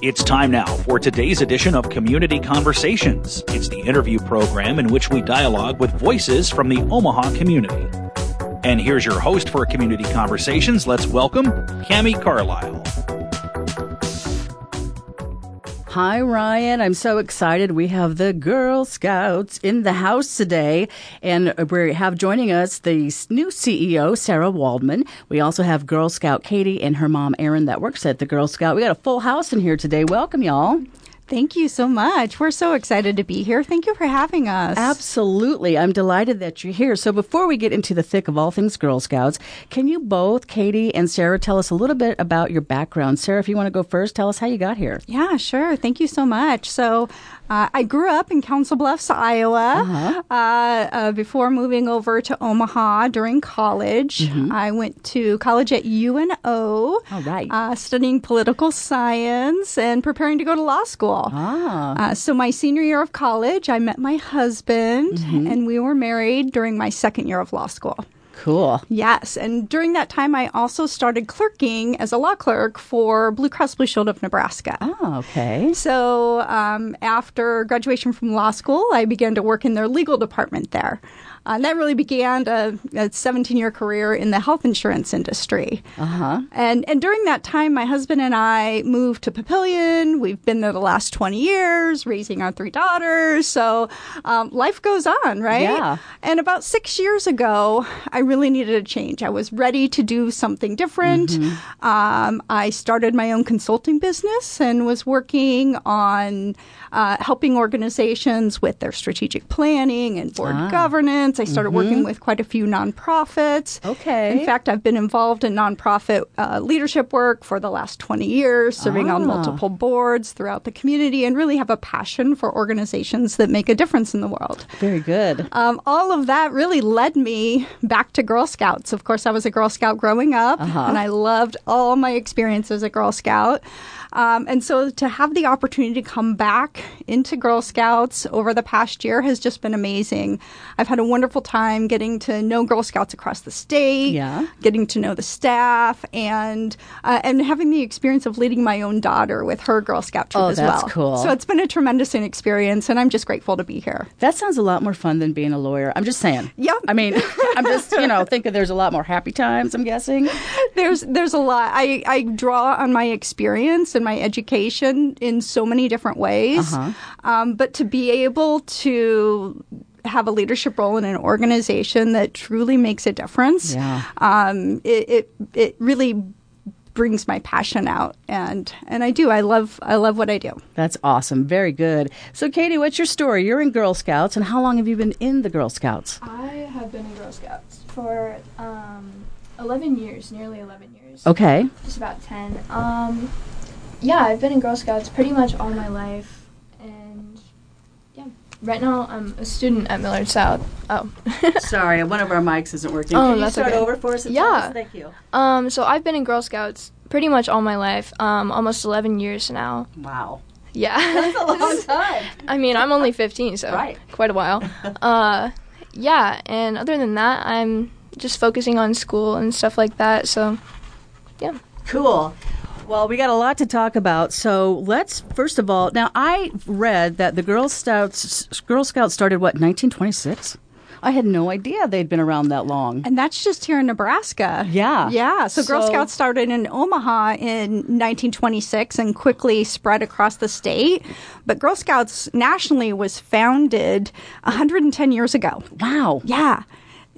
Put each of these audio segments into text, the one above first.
It's time now for today's edition of Community Conversations. It's the interview program in which we dialogue with voices from the Omaha community. And here's your host for Community Conversations. Let's welcome Cami Carlisle. Hi, Ryan. I'm so excited. We have the Girl Scouts in the house today, and we have joining us the new CEO, Sarah Waldman. We also have Girl Scout Katie and her mom, Erin, that works at the Girl Scout. We got a full house in here today. Welcome, y'all. Thank you so much. We're so excited to be here. Thank you for having us. Absolutely. I'm delighted that you're here. So, before we get into the thick of all things Girl Scouts, can you both, Katie and Sarah, tell us a little bit about your background? Sarah, if you want to go first, tell us how you got here. Yeah, sure. Thank you so much. So, uh, I grew up in Council Bluffs, Iowa. Uh-huh. Uh, uh, before moving over to Omaha during college, Mm-hmm. I went to college at UNO. All right. Uh, studying political science and preparing to go to law school. Ah. Uh, so my senior year of college, I met my husband, Mm-hmm. and we were married during my second year of law school. Cool. Yes, and during that time, I also started clerking as a law clerk for Blue Cross Blue Shield of Nebraska. Oh, okay. So um, after graduation from law school, I began to work in their legal department there. Uh, and that really began a 17 year career in the health insurance industry. Uh huh. And, and during that time, my husband and I moved to Papillion. We've been there the last 20 years, raising our three daughters. So um, life goes on, right? Yeah. And about six years ago, I really needed a change. I was ready to do something different. Um, I started my own consulting business and was working on uh, helping organizations with their strategic planning and board governance. I started working with quite a few nonprofits. Okay. In fact, I've been involved in nonprofit uh, leadership work for the last 20 years, serving on Ah. multiple boards throughout the community, and really have a passion for organizations that make a difference in the world. Very good. Um, all of that really led me back to Girl Scouts. Of course, I was a Girl Scout growing up, Uh-huh. and I loved all my experience as a Girl Scout. Um, and so to have the opportunity to come back into Girl Scouts over the past year has just been amazing. I've had a wonderful time getting to know Girl Scouts across the state, Yeah. getting to know the staff, and uh, and having the experience of leading my own daughter with her Girl Scout troop Oh, as that's well. cool. So it's been a tremendous experience, and I'm just grateful to be here. That sounds a lot more fun than being a lawyer. I'm just saying. Yeah. I mean, I'm just, you know, thinking there's a lot more happy times, I'm guessing. there's there's a lot. I, I draw on my experience and my education in so many different ways. Uh-huh. Um, but to be able to have a leadership role in an organization that truly makes a difference, Yeah. um, it, it it really brings my passion out, and and I do. I love I love what I do. That's awesome. Very good. So, Katie, what's your story? You're in Girl Scouts, and how long have you been in the Girl Scouts? I have been in Girl Scouts for um, 11 years, nearly 11 years. Okay. Just about 10. Um, yeah, I've been in Girl Scouts pretty much all my life. Right now I'm a student at Millard South. Oh. Sorry, one of our mics isn't working. Oh, Can you that's start okay. over for us? Yeah. Thank you. um, so I've been in Girl Scouts pretty much all my life, um, almost 11 years now. Wow. Yeah. That's a long time. I mean, I'm only 15, so Right. quite a while. Uh, yeah, and other than that, I'm just focusing on school and stuff like that. So, yeah. Cool. Well, we got a lot to talk about. So let's first of all. Now, I read that the Girl Scouts Girl Scouts started what 1926. I had no idea they'd been around that long. And that's just here in Nebraska. Yeah. Yeah. So, Girl So- Scouts started in Omaha in 1926 and quickly spread across the state. But Girl Scouts nationally was founded 110 years ago. Wow. Yeah.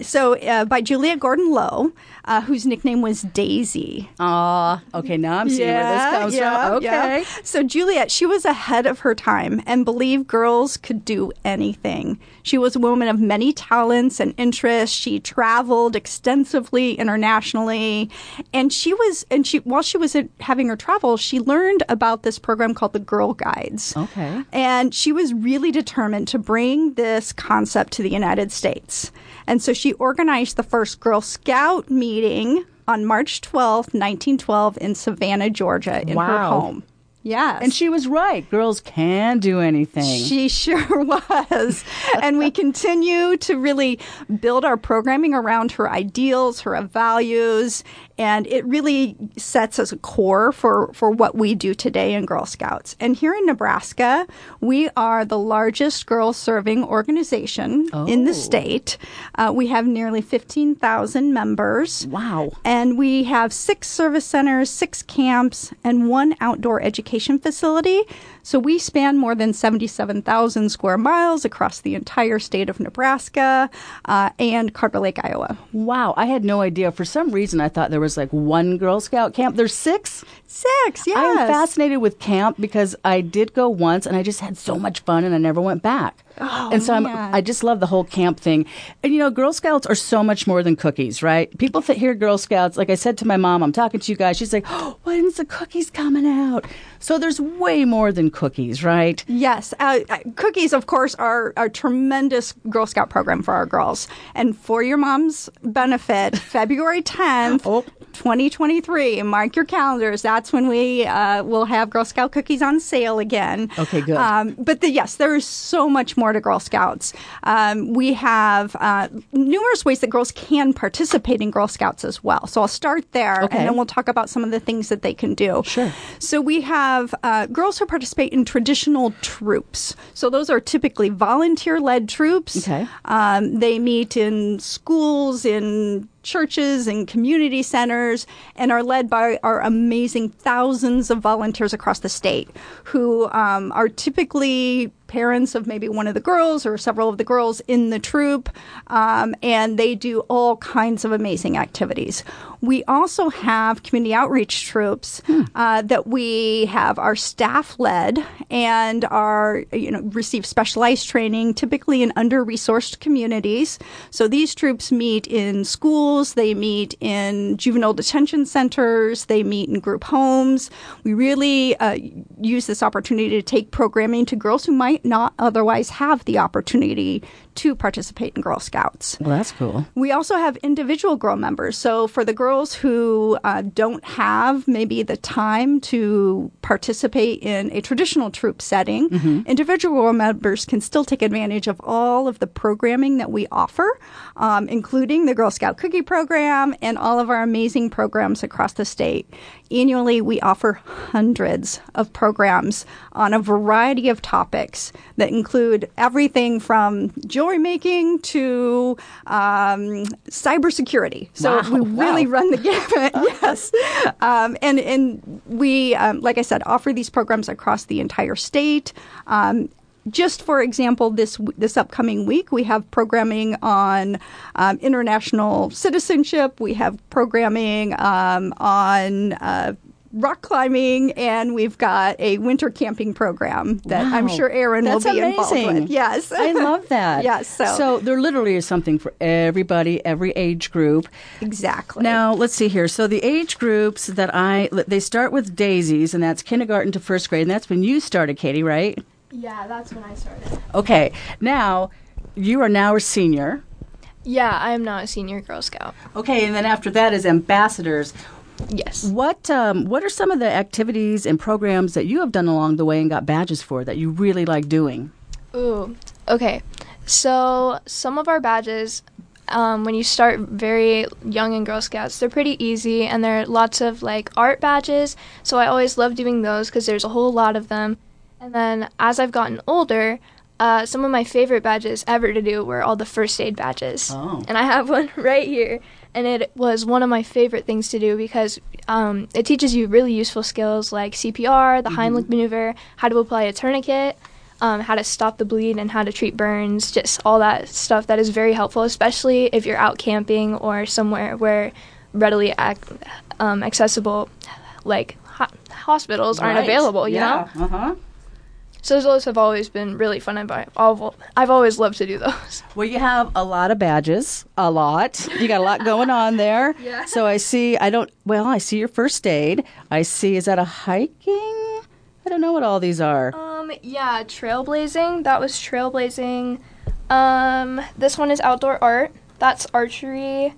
So, uh, by Juliette Gordon Low, uh, whose nickname was Daisy. Ah, okay. Now I'm seeing where this comes from. Okay. yeah. So Juliette, she was ahead of her time and believed girls could do anything. She was a woman of many talents and interests. She traveled extensively internationally, and she was and she while she was having her travels, she learned about this program called the Girl Guides. Okay. And she was really determined to bring this concept to the United States. And so she organized the first Girl Scout meeting on March twelfth, 1912, in Savannah, Georgia, in her home. Yes. And she was right. Girls can do anything. She sure was. and we continue to really build our programming around her ideals, her values, and it really sets as a core for, for what we do today in Girl Scouts. And here in Nebraska, we are the largest girl serving organization in the Oh. state. Uh, we have nearly 15,000 members. Wow. And we have six service centers, six camps, and one outdoor education facility. So we span more than 77,000 square miles across the entire state of Nebraska uh, and Carter Lake, Iowa. Wow, I had no idea. For some reason, I thought there was like one Girl Scout camp. There's six. Six, yes. I'm fascinated with camp because I did go once and I just had so much fun and I never went back. Oh, and so I'm. I just love the whole camp thing. And you know, Girl Scouts are so much more than cookies, right? People that hear Girl Scouts, like I said to my mom, I'm talking to you guys. She's like, oh, when's the cookies coming out? So there's way more than cookies, right? Yes, uh, uh, cookies, of course, are a tremendous Girl Scout program for our girls. And for your mom's benefit, February 10th, Oh. 2023, mark your calendars. That's when we uh, will have Girl Scout cookies on sale again. Okay, good. Um, but the, yes, there is so much more to Girl Scouts. Um, we have uh, numerous ways that girls can participate in Girl Scouts as well. So I'll start there, Okay. and then we'll talk about some of the things that they can do. Sure. So we have uh, girls who participate in traditional troops. So those are typically volunteer-led troops. Okay. Um, they meet in schools, in churches and community centers and are led by our amazing thousands of volunteers across the state who um, are typically parents of maybe one of the girls or several of the girls in the troop um, and they do all kinds of amazing activities. We also have community outreach troops uh, that we have our staff led and are you know receive specialized training typically in under resourced communities. So these troops meet in schools they meet in juvenile detention centers they meet in group homes. We really uh, use this opportunity to take programming to girls who might not otherwise have the opportunity to participate in girl scouts Well, that's cool. we also have individual girl members. So for the girls who uh, don't have maybe the time to participate in a traditional troop setting, individual girl members can still take advantage of all of the programming that we offer, um, including the Girl Scout Cookie Program and all of our amazing programs across the state. Annually, we offer hundreds of programs on a variety of topics that include everything from jewelry making to um, cybersecurity. So Wow, we really run the gamut. yes, um, and and we, um, like I said, offer these programs across the entire state. Um, just for example, this this upcoming week we have programming on um, international citizenship. We have programming um, on uh, rock climbing, and we've got a winter camping program that I'm sure Erin That's will be involved amazing. with. Yes, I love that. yes, so, so there literally is something for everybody, every age group. exactly. Now, let's see here. So the age groups that I they start with daisies and that's kindergarten to first grade and that's when you started, Katie, right? Yeah, that's when I started. Okay. Now, you are now a senior. Yeah, I am now a senior Girl Scout. Okay, and then after that is ambassadors. Yes. What um, what are some of the activities and programs that you have done along the way and got badges for that you really like doing? Ooh. Okay. So some of our badges, um, when you start very young in Girl Scouts, they're pretty easy, and there are lots of like art badges. So I always love doing those because there's a whole lot of them. And then as I've gotten older, uh, some of my favorite badges ever to do were all the first aid badges. Oh. And I have one right here. And it was one of my favorite things to do because um, it teaches you really useful skills like CPR, the Heimlich maneuver, how to apply a tourniquet, um, how to stop the bleed, and how to treat burns. Just all that stuff that is very helpful, especially if you're out camping or somewhere where readily ac- um, accessible, like ho- hospitals aren't available. You know. Uh huh. So those have always been really fun. I've, I've always loved to do those. Well, you have a lot of badges, a lot. You got a lot going on there. Yeah. So I see. I don't. Well, I see your first aid. I see. Is that a hiking? I don't know what all these are. Um, yeah, trailblazing. That was trailblazing. Um, this one is outdoor art. That's archery.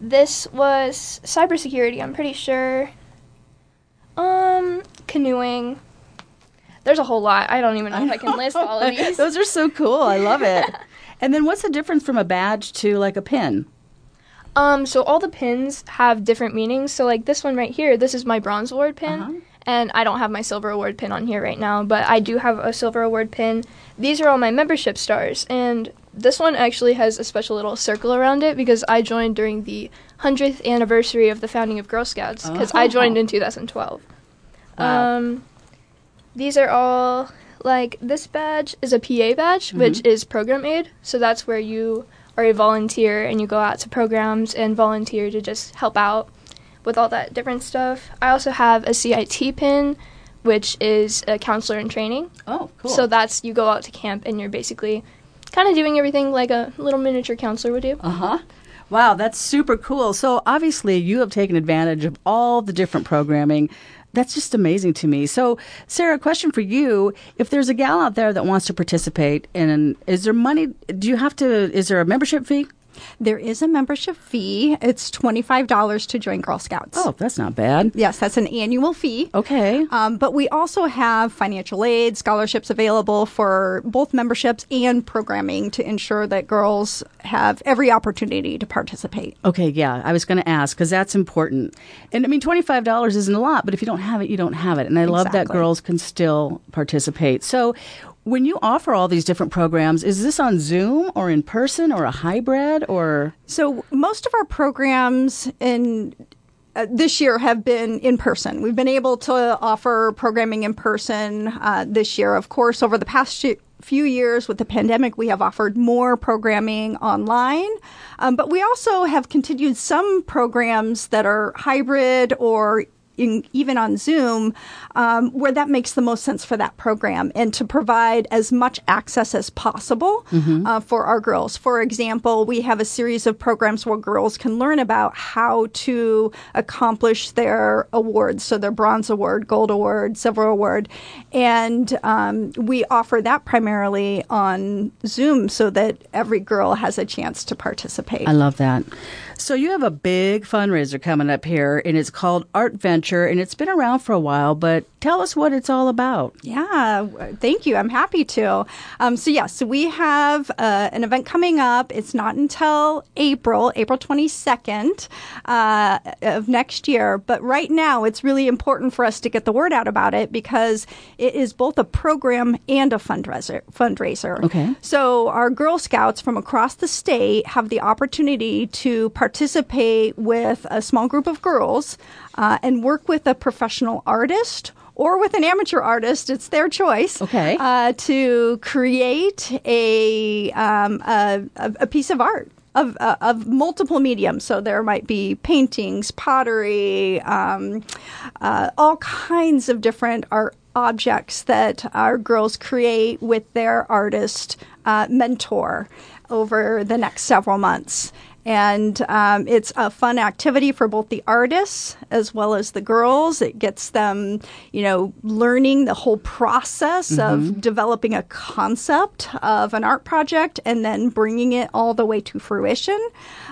This was cybersecurity. I'm pretty sure. Um, canoeing. There's a whole lot. I don't even know if I can list all of these. Those are so cool. I love it. and then, what's the difference from a badge to like a pin? Um, so all the pins have different meanings. So like this one right here, this is my bronze award pin. Uh-huh. And I don't have my silver award pin on here right now, but I do have a silver award pin. These are all my membership stars, and this one actually has a special little circle around it because I joined during the 100th anniversary of the founding of Girl Scouts because I joined in 2012. Wow. Um, these are all like this badge is a PA badge, which is program aid. So that's where you are a volunteer and you go out to programs and volunteer to just help out with all that different stuff. I also have a CIT pin, which is a counselor in training. Oh, cool. So that's you go out to camp and you're basically kind of doing everything like a little miniature counselor would do. Uh huh. Wow, that's super cool. So obviously, you have taken advantage of all the different programming. That's just amazing to me. So, Sarah, question for you: If there's a gal out there that wants to participate, and is there money? Do you have to? Is there a membership fee? There is a membership fee. It's $25 to join Girl Scouts. Oh, that's not bad. Yes, that's an annual fee. Okay. Um, but we also have financial aid, scholarships available for both memberships and programming to ensure that girls have every opportunity to participate. Okay, yeah, I was going to ask because that's important. And I mean, $25 isn't a lot, but if you don't have it, you don't have it. And I love that girls can still participate. So, when you offer all these different programs, is this on Zoom or in person or a hybrid or? So most of our programs in uh, this year have been in person. We've been able to offer programming in person uh, this year. Of course, over the past few years with the pandemic, we have offered more programming online. Um, but we also have continued some programs that are hybrid or in, even on Zoom, um, where that makes the most sense for that program and to provide as much access as possible uh, for our girls. For example, we have a series of programs where girls can learn about how to accomplish their awards, so their bronze award, gold award, silver award, and um, we offer that primarily on Zoom so that every girl has a chance to participate. I love that. So you have a big fundraiser coming up here, and it's called Art Venture, and it's been around for a while. But tell us what it's all about. Yeah, thank you. I'm happy to. Um, so, yes, so we have uh, an event coming up. It's not until April, April 22nd uh, of next year. But right now, it's really important for us to get the word out about it because it is both a program and a fundraiser. fundraiser. Okay. So, our Girl Scouts from across the state have the opportunity to participate with a small group of girls uh, and work with a professional artist or with an amateur artist. It's their choice. Okay. Uh, to create a, um, a, a piece of art. Of, uh, of multiple mediums. So there might be paintings, pottery, um, uh, all kinds of different art objects that our girls create with their artist uh, mentor over the next several months. And um, it's a fun activity for both the artists as well as the girls. It gets them, you know, learning the whole process of developing a concept of an art project and then bringing it all the way to fruition.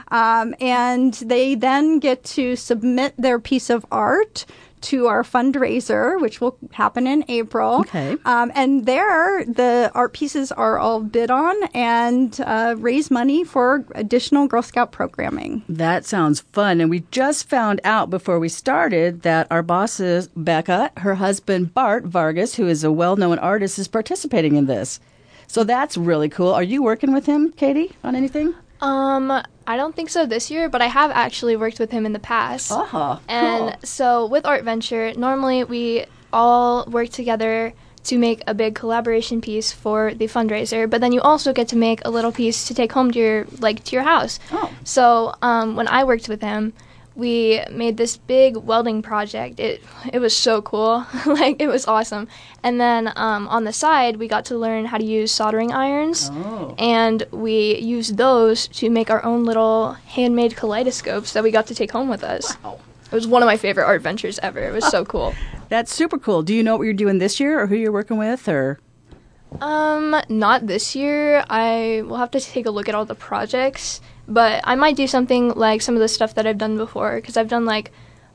Um, and they then get to submit their piece of art to our fundraiser, which will happen in April. Okay. Um, and there, the art pieces are all bid on and uh, raise money for additional Girl Scout programming. That sounds fun. And we just found out before we started that our boss is Becca, her husband Bart Vargas, who is a well known artist, is participating in this. So that's really cool. Are you working with him, Katie, on anything? Um, I don't think so this year, but I have actually worked with him in the past. Oh, And so with Art Venture, normally we all work together to make a big collaboration piece for the fundraiser, but then you also get to make a little piece to take home to your like to your house. Oh. So um, when I worked with him, we made this big welding project. It it was so cool, like it was awesome. And then um, on the side, we got to learn how to use soldering irons, Oh. and we used those to make our own little handmade kaleidoscopes that we got to take home with us. Wow. It was one of my favorite art ventures ever. It was so cool. That's super cool. Do you know what you're doing this year or who you're working with or Um, not this year. I will have to take a look at all the projects, but I might do something like some of the stuff that I've done before because I've done like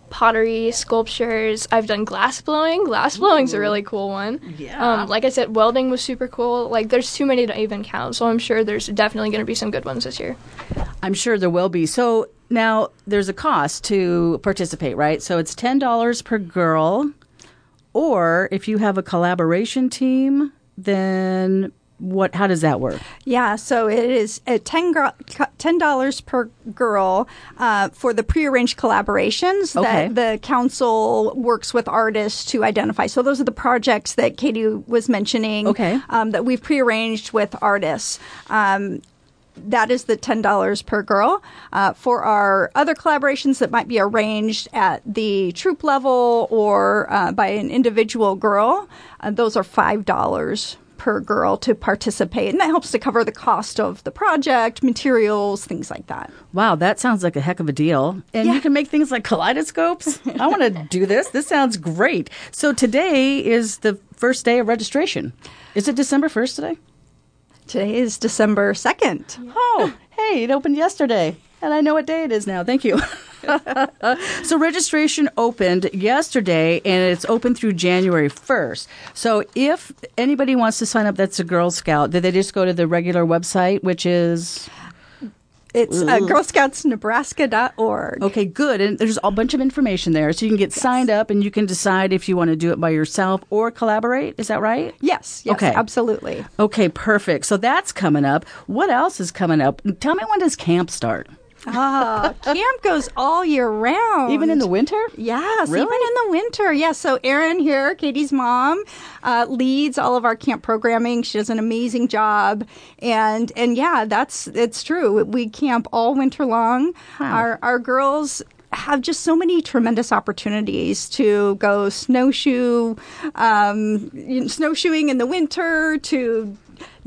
pottery, sculptures. I've done glass blowing. Glass blowing's a really cool one. Yeah. Um, like I said, welding was super cool. Like there's too many to even count, so I'm sure there's definitely going to be some good ones this year. I'm sure there will be. So now there's a cost to participate, right? So it's ten dollars per girl, or if you have a collaboration team, then what? How does that work? Yeah, so it is at ten dollars per girl uh, for the prearranged collaborations Okay. that the council works with artists to identify. So those are the projects that Katie was mentioning. Okay. um, that we've prearranged with artists. Um, that is the ten dollars per girl. Uh, for our other collaborations that might be arranged at the troop level or uh, by an individual girl, uh, those are five dollars per girl to participate, and that helps to cover the cost of the project, materials, things like that. Wow, that sounds like a heck of a deal. And Yeah. you can make things like kaleidoscopes. I want to do this. This sounds great. So today is the first day of registration. Is it December 1st today? Today is December second. Oh, hey, it opened yesterday. And I know what day it is now. Thank you. so registration opened yesterday and it's open through January 1st. So if anybody wants to sign up that's a Girl Scout, did they just go to the regular website, which is It's uh, girlscoutsnebraska.org. Okay, good. And there's a bunch of information there. So you can get signed up and you can decide if you want to do it by yourself or collaborate. Is that right? Yes, yes, Okay. absolutely. Okay, perfect. So that's coming up. What else is coming up? Tell me when does camp start? Ah, camp goes all year round. Even in the winter? Yes, Really? even in the winter. Yes. So Erin here, Katie's mom, uh, leads all of our camp programming. She does an amazing job, and and yeah, that's it's true. We camp all winter long. Our our girls have just so many tremendous opportunities to go snowshoe, um, snowshoeing in the winter, to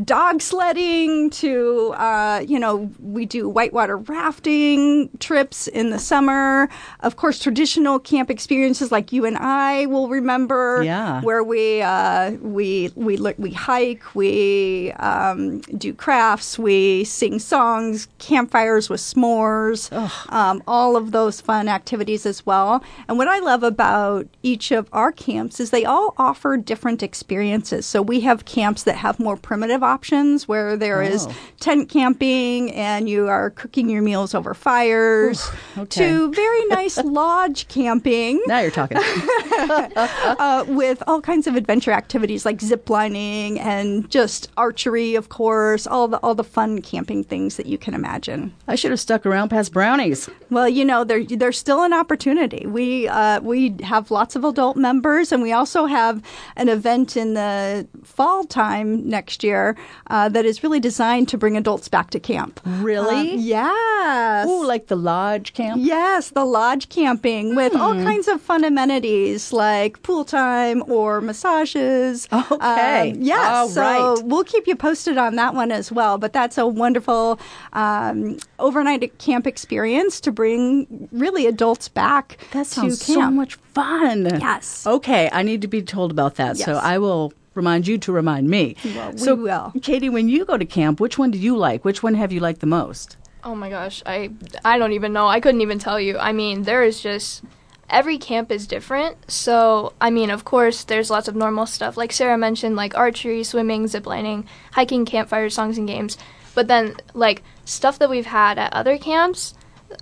dog sledding to uh, you know we do whitewater rafting trips in the summer. Of course traditional camp experiences like you and i will remember Yeah. where we uh, we we we hike we um, do crafts we sing songs campfires with s'mores um, all of those fun activities as well. And what i love about each of our camps is they all offer different experiences. So we have camps that have more primitive options where there is Oh. tent camping and you are cooking your meals over fires okay. to very nice lodge camping Now you're talking. uh, with all kinds of adventure activities like zip lining and just archery, of course, all the all the fun camping things that you can imagine. I should have stuck around past brownies. Well, you know, there there's still an opportunity. We uh, we have lots of adult members, and we also have an event in the fall time next year uh, that is really designed to bring adults back to camp. Really? Um, yes. Ooh, like the lodge camp? Yes, the lodge camping with all Hmm. kinds of fun amenities like pool time or massages. Okay. Um, yes. All so right. we'll keep you posted on that one as well. But that's a wonderful um, overnight camp experience to bring really adults back That to sounds camp. so much fun. Yes. Okay, I need to be told about that. So I will remind you to remind me. Well, we so, will. Katie, when you go to camp, which one do you like? Which one have you liked the most? Oh my gosh, I I don't even know. I couldn't even tell you. I mean, there is just every camp is different. So, I mean, of course, there's lots of normal stuff like Sarah mentioned like archery, swimming, ziplining, hiking, campfire songs and games. But then like stuff that we've had at other camps,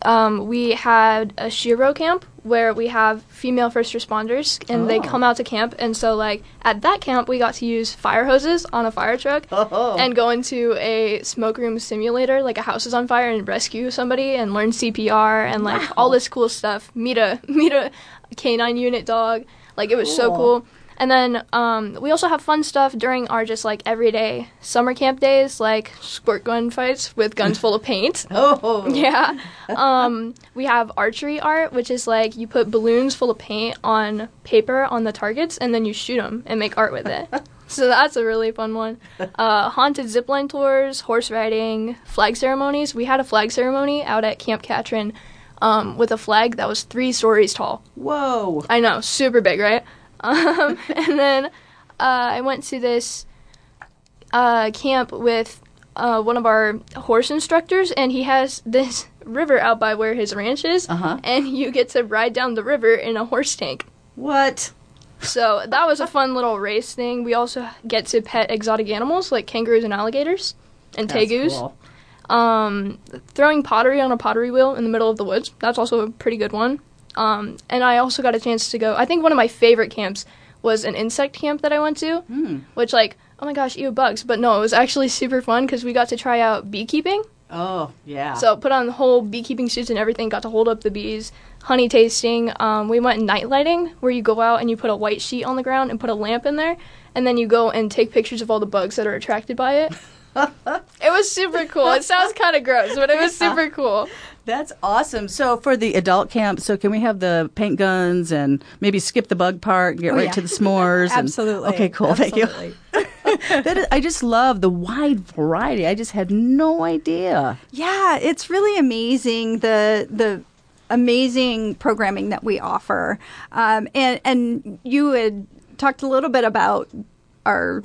um, we had a Shiro camp where we have female first responders and they Oh. come out to camp and so like at that camp we got to use fire hoses on a fire truck Oh. and go into a smoke room simulator like a house is on fire and rescue somebody and learn CPR and like all this cool stuff meet a meet a canine unit dog like it was so Cool. And then um, we also have fun stuff during our just like everyday summer camp days like squirt gun fights with guns full of paint Oh, yeah. Um, we have archery art, which is like you put balloons full of paint on paper on the targets and then you shoot them and make art with it. so that's a really fun one. Uh, haunted zipline tours, horse riding, flag ceremonies. We had a flag ceremony out at Camp Catron um, with a flag that was three stories tall. Whoa. I know, super big, right? Um, and then uh, I went to this uh, camp with uh, one of our horse instructors, and he has this river out by where his ranch is, Uh-huh. and you get to ride down the river in a horse tank. What? So that was a fun little race thing. We also get to pet exotic animals like kangaroos and alligators and That's tegus. cool. Um, throwing pottery on a pottery wheel in the middle of the woods. That's also a pretty good one. Um, and I also got a chance to go. I think one of my favorite camps was an insect camp that I went to, which like oh my gosh, ew bugs. But no, it was actually super fun because we got to try out beekeeping. Oh, yeah. So put on the whole beekeeping suits and everything. Got to hold up the bees. Honey tasting. Um, we went night lighting, where you go out and you put a white sheet on the ground and put a lamp in there, and then you go and take pictures of all the bugs that are attracted by it. it was super cool. It sounds kind of gross, but it was super cool. That's awesome. So for the adult camp, so can we have the paint guns and maybe skip the bug part, get Oh, right yeah. to the s'mores? and- Absolutely. okay, cool. Thank you. Absolutely. That is, I just love the wide variety. I just had no idea. Yeah, it's really amazing the the amazing programming that we offer. Um, and and you had talked a little bit about our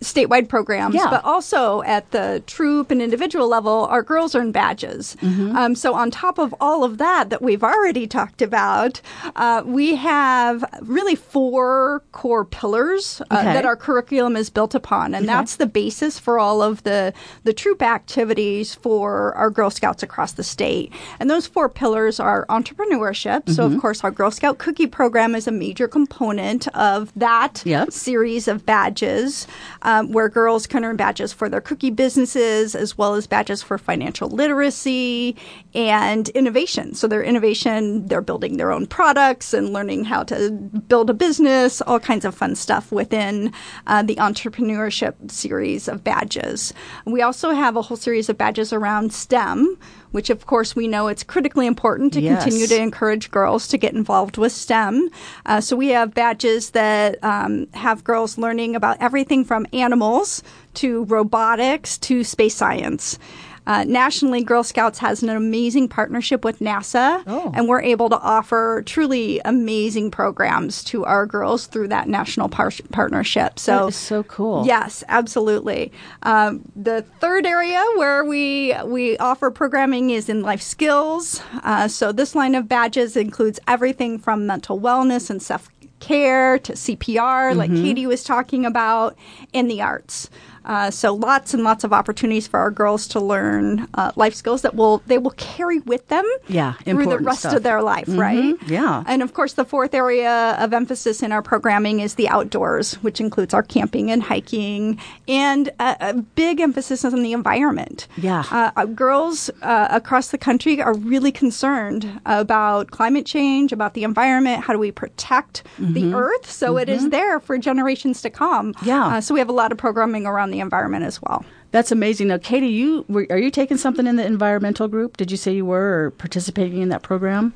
statewide programs, Yeah. but also at the troop and individual level, our girls earn badges. Mm-hmm. Um, so on top of all of that that we've already talked about, uh, we have really four core pillars uh, Okay. that our curriculum is built upon, and that's the basis for all of the the troop activities for our Girl Scouts across the state. And those four pillars are entrepreneurship. So Mm-hmm. of course, our Girl Scout cookie program is a major component of that Yep. series of badges, um, where girls can earn badges for their cookie businesses as well as badges for financial literacy and innovation. So their innovation, they're building their own products and learning how to build a business, all kinds of fun stuff within uh, the entrepreneurship series of badges. We also have a whole series of badges around STEM. Which, of course, we know it's critically important to Yes. continue to encourage girls to get involved with STEM. Uh, so we have badges that um, have girls learning about everything from animals to robotics to space science. Uh, nationally, Girl Scouts has an amazing partnership with NASA, Oh. and we're able to offer truly amazing programs to our girls through that national par- partnership. So, That is so cool. Yes, absolutely. Um, the third area where we we offer programming is in life skills. Uh, so this line of badges includes everything from mental wellness and self care to CPR, like Katie was talking about, and the arts. Uh, so lots and lots of opportunities for our girls to learn uh, life skills that will they will carry with them Yeah, through the rest stuff. of their life, right? yeah. And of course, the fourth area of emphasis in our programming is the outdoors, which includes our camping and hiking, and a, a big emphasis on the environment. Yeah. Uh, uh, girls uh, across the country are really concerned about climate change, about the environment. How do we protect the earth so it is there for generations to come? Yeah. Uh, so we have a lot of programming around the environment as well. That's amazing. Now, Katie, you were, are you taking something in the environmental group? Did you say you were or participating in that program?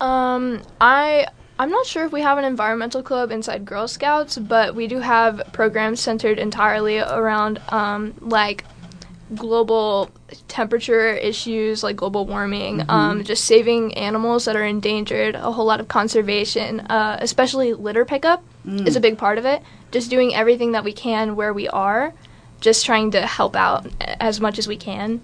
Um, I I'm not sure if we have an environmental club inside Girl Scouts, but we do have programs centered entirely around um, like global temperature issues, like global warming, um, just saving animals that are endangered. A whole lot of conservation, uh, especially litter pickup, is a big part of it. Just doing everything that we can where we are, just trying to help out as much as we can.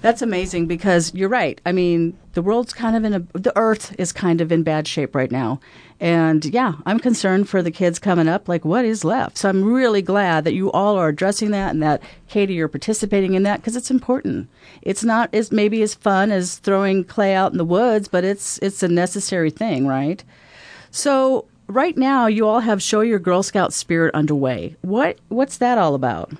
That's amazing because you're right. I mean, the world's kind of in a, the earth is kind of in bad shape right now. And yeah, I'm concerned for the kids coming up, like what is left. So I'm really glad that you all are addressing that and that, Katie, you're participating in that because it's important. It's not as maybe as fun as throwing clay out in the woods, but it's, it's a necessary thing, right? So right now you all have Show Your Girl Scout Spirit underway. What, what's that all about?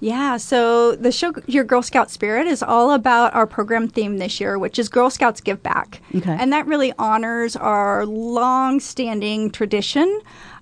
Yeah, so the show Your Girl Scout Spirit is all about our program theme this year, which is Girl Scouts Give Back. Okay. And that really honors our long standing tradition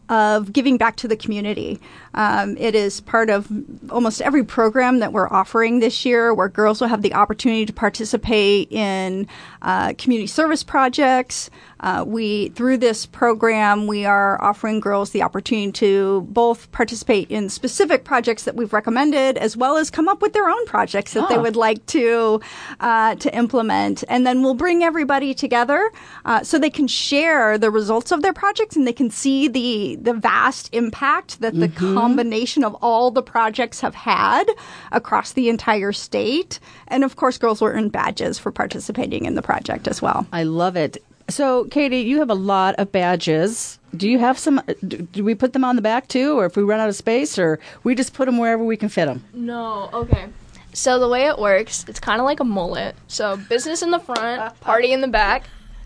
of giving back to the community. Um, it is part of almost every program that we're offering this year where girls will have the opportunity to participate in uh, community service projects. Uh, we through this program we are offering girls the opportunity to both participate in specific projects that we've recommended as well as come up with their own projects that they Oh. would like to uh, to implement and then we'll bring everybody together uh, so they can share the results of their projects and they can see the the vast impact that the mm-hmm. combination of all the projects have had across the entire state and of course girls will earn badges for participating in the project as well I love it. So, Katie, you have a lot of badges. Do you have some? Do, do we put them on the back too, or if we run out of space, or we just put them wherever we can fit them? No, okay. So the way it works, it's kind of like a mullet. So business in the front, party in the back.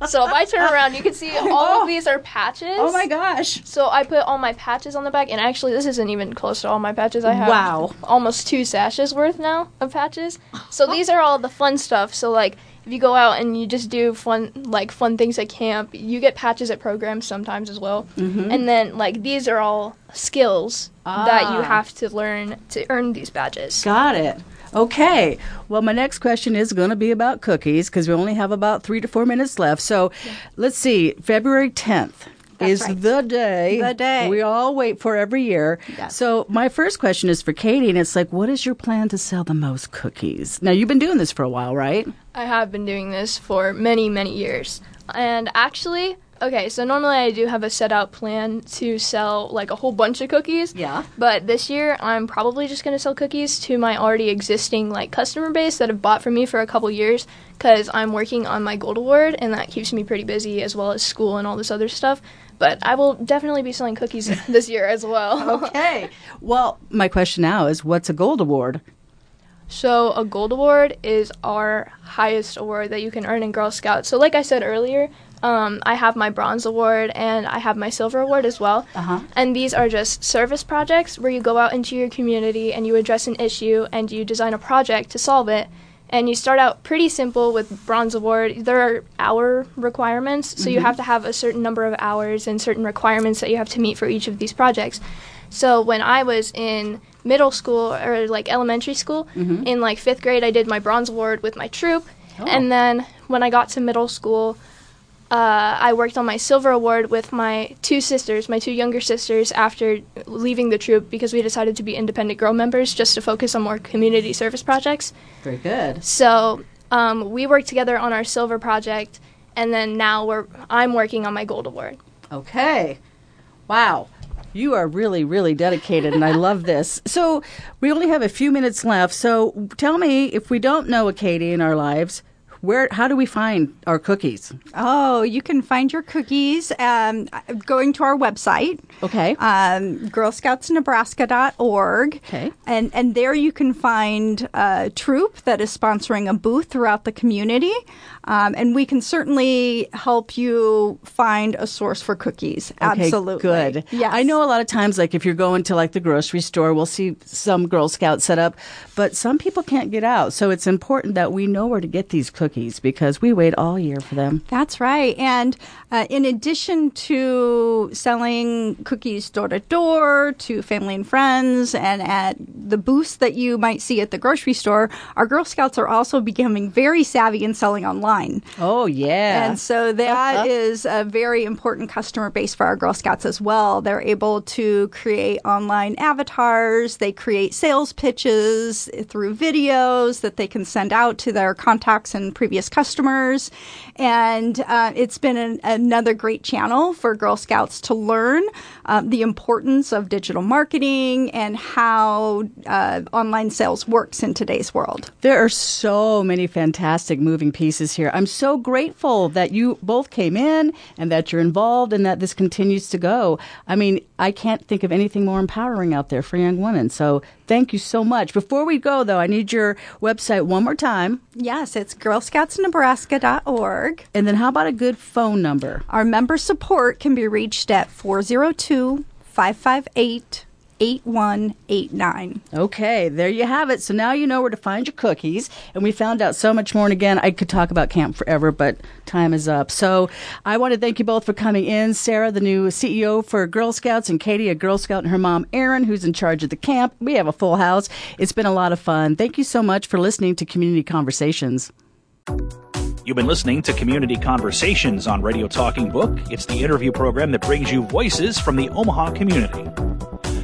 So if I turn around, you can see all of these are patches. Oh my gosh. So I put all my patches on the back, and actually, this isn't even close to all my patches. I have Wow. almost two sashes worth now of patches. So these are all the fun stuff. So like, if you go out and you just do fun like fun things at camp, you get patches at programs sometimes as well. Mm-hmm. And then like these are all skills that you Ah. have to learn to earn these badges. Got it. Okay. Well, my next question is going to be about cookies because we only have about three to four minutes left. So let's see. February 10th That's is right. the day. The day. We all wait for every year. Yes. So my first question is for Katie, and it's like, what is your plan to sell the most cookies? Now, you've been doing this for a while, right? I have been doing this for many, many years. And actually, okay, so normally I do have a set out plan to sell like a whole bunch of cookies. Yeah. But this year I'm probably just going to sell cookies to my already existing like customer base that have bought from me for a couple years cuz I'm working on my gold award and that keeps me pretty busy as well as school and all this other stuff. But I will definitely be selling cookies this year as well. Okay. well, my question now is, what's a gold award? So, a gold award is our highest award that you can earn in Girl Scouts. So, like I said earlier, um, I have my bronze award and I have my silver award as well. Uh-huh. And these are just service projects where you go out into your community and you address an issue and you design a project to solve it. And you start out pretty simple with bronze award. There are hour requirements, so you have to have a certain number of hours and certain requirements that you have to meet for each of these projects. So when I was in middle school or like elementary school, in like fifth grade, I did my bronze award with my troop, and then when I got to middle school, uh, I worked on my silver award with my two sisters, my two younger sisters, after leaving the troop because we decided to be independent girl members just to focus on more community service projects. Very good. So um, we worked together on our silver project, and then now we're I'm working on my gold award. Okay. Wow. You are really, really dedicated, and I love this. So, we only have a few minutes left. So, tell me if we don't know a Katie in our lives, where, how do we find our cookies? Oh, you can find your cookies um, going to our website. Okay. um, girlscoutsnebraska.org. Okay. And, and there you can find a troop that is sponsoring a booth throughout the community. Um, and we can certainly help you find a source for cookies. Okay, Absolutely. Good. Yes. I know a lot of times, like if you're going to like the grocery store, we'll see some Girl Scouts set up, but some people can't get out. So it's important that we know where to get these cookies because we wait all year for them. That's right. And uh, in addition to selling cookies door to door to family and friends and at the booths that you might see at the grocery store, our Girl Scouts are also becoming very savvy in selling online. Oh, yeah. And so that is a very important customer base for our Girl Scouts as well. They're able to create online avatars, they create sales pitches through videos that they can send out to their contacts and previous customers. And uh, it's been an, another great channel for Girl Scouts to learn um, the importance of digital marketing and how uh, online sales works in today's world. There are so many fantastic moving pieces here. I'm so grateful that you both came in and that you're involved and that this continues to go. I mean, I can't think of anything more empowering out there for young women. So thank you so much. Before we go, though, I need your website one more time. Yes, it's girlscoutsnebraska.org. And then how about a good phone number? Our member support can be reached at 402 558 8189. Okay, there you have it. So now you know where to find your cookies. And we found out so much more. And again, I could talk about camp forever, but time is up. So I want to thank you both for coming in. Sarah, the new CEO for Girl Scouts, and Katie, a Girl Scout, and her mom, Erin, who's in charge of the camp. We have a full house. It's been a lot of fun. Thank you so much for listening to Community Conversations. You've been listening to Community Conversations on Radio Talking Book. It's the interview program that brings you voices from the Omaha community.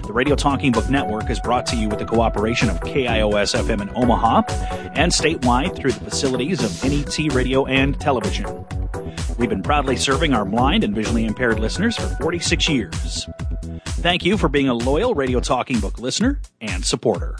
The Radio Talking Book Network is brought to you with the cooperation of KIOS FM in Omaha and statewide through the facilities of NET Radio and Television. We've been proudly serving our blind and visually impaired listeners for 46 years. Thank you for being a loyal Radio Talking Book listener and supporter.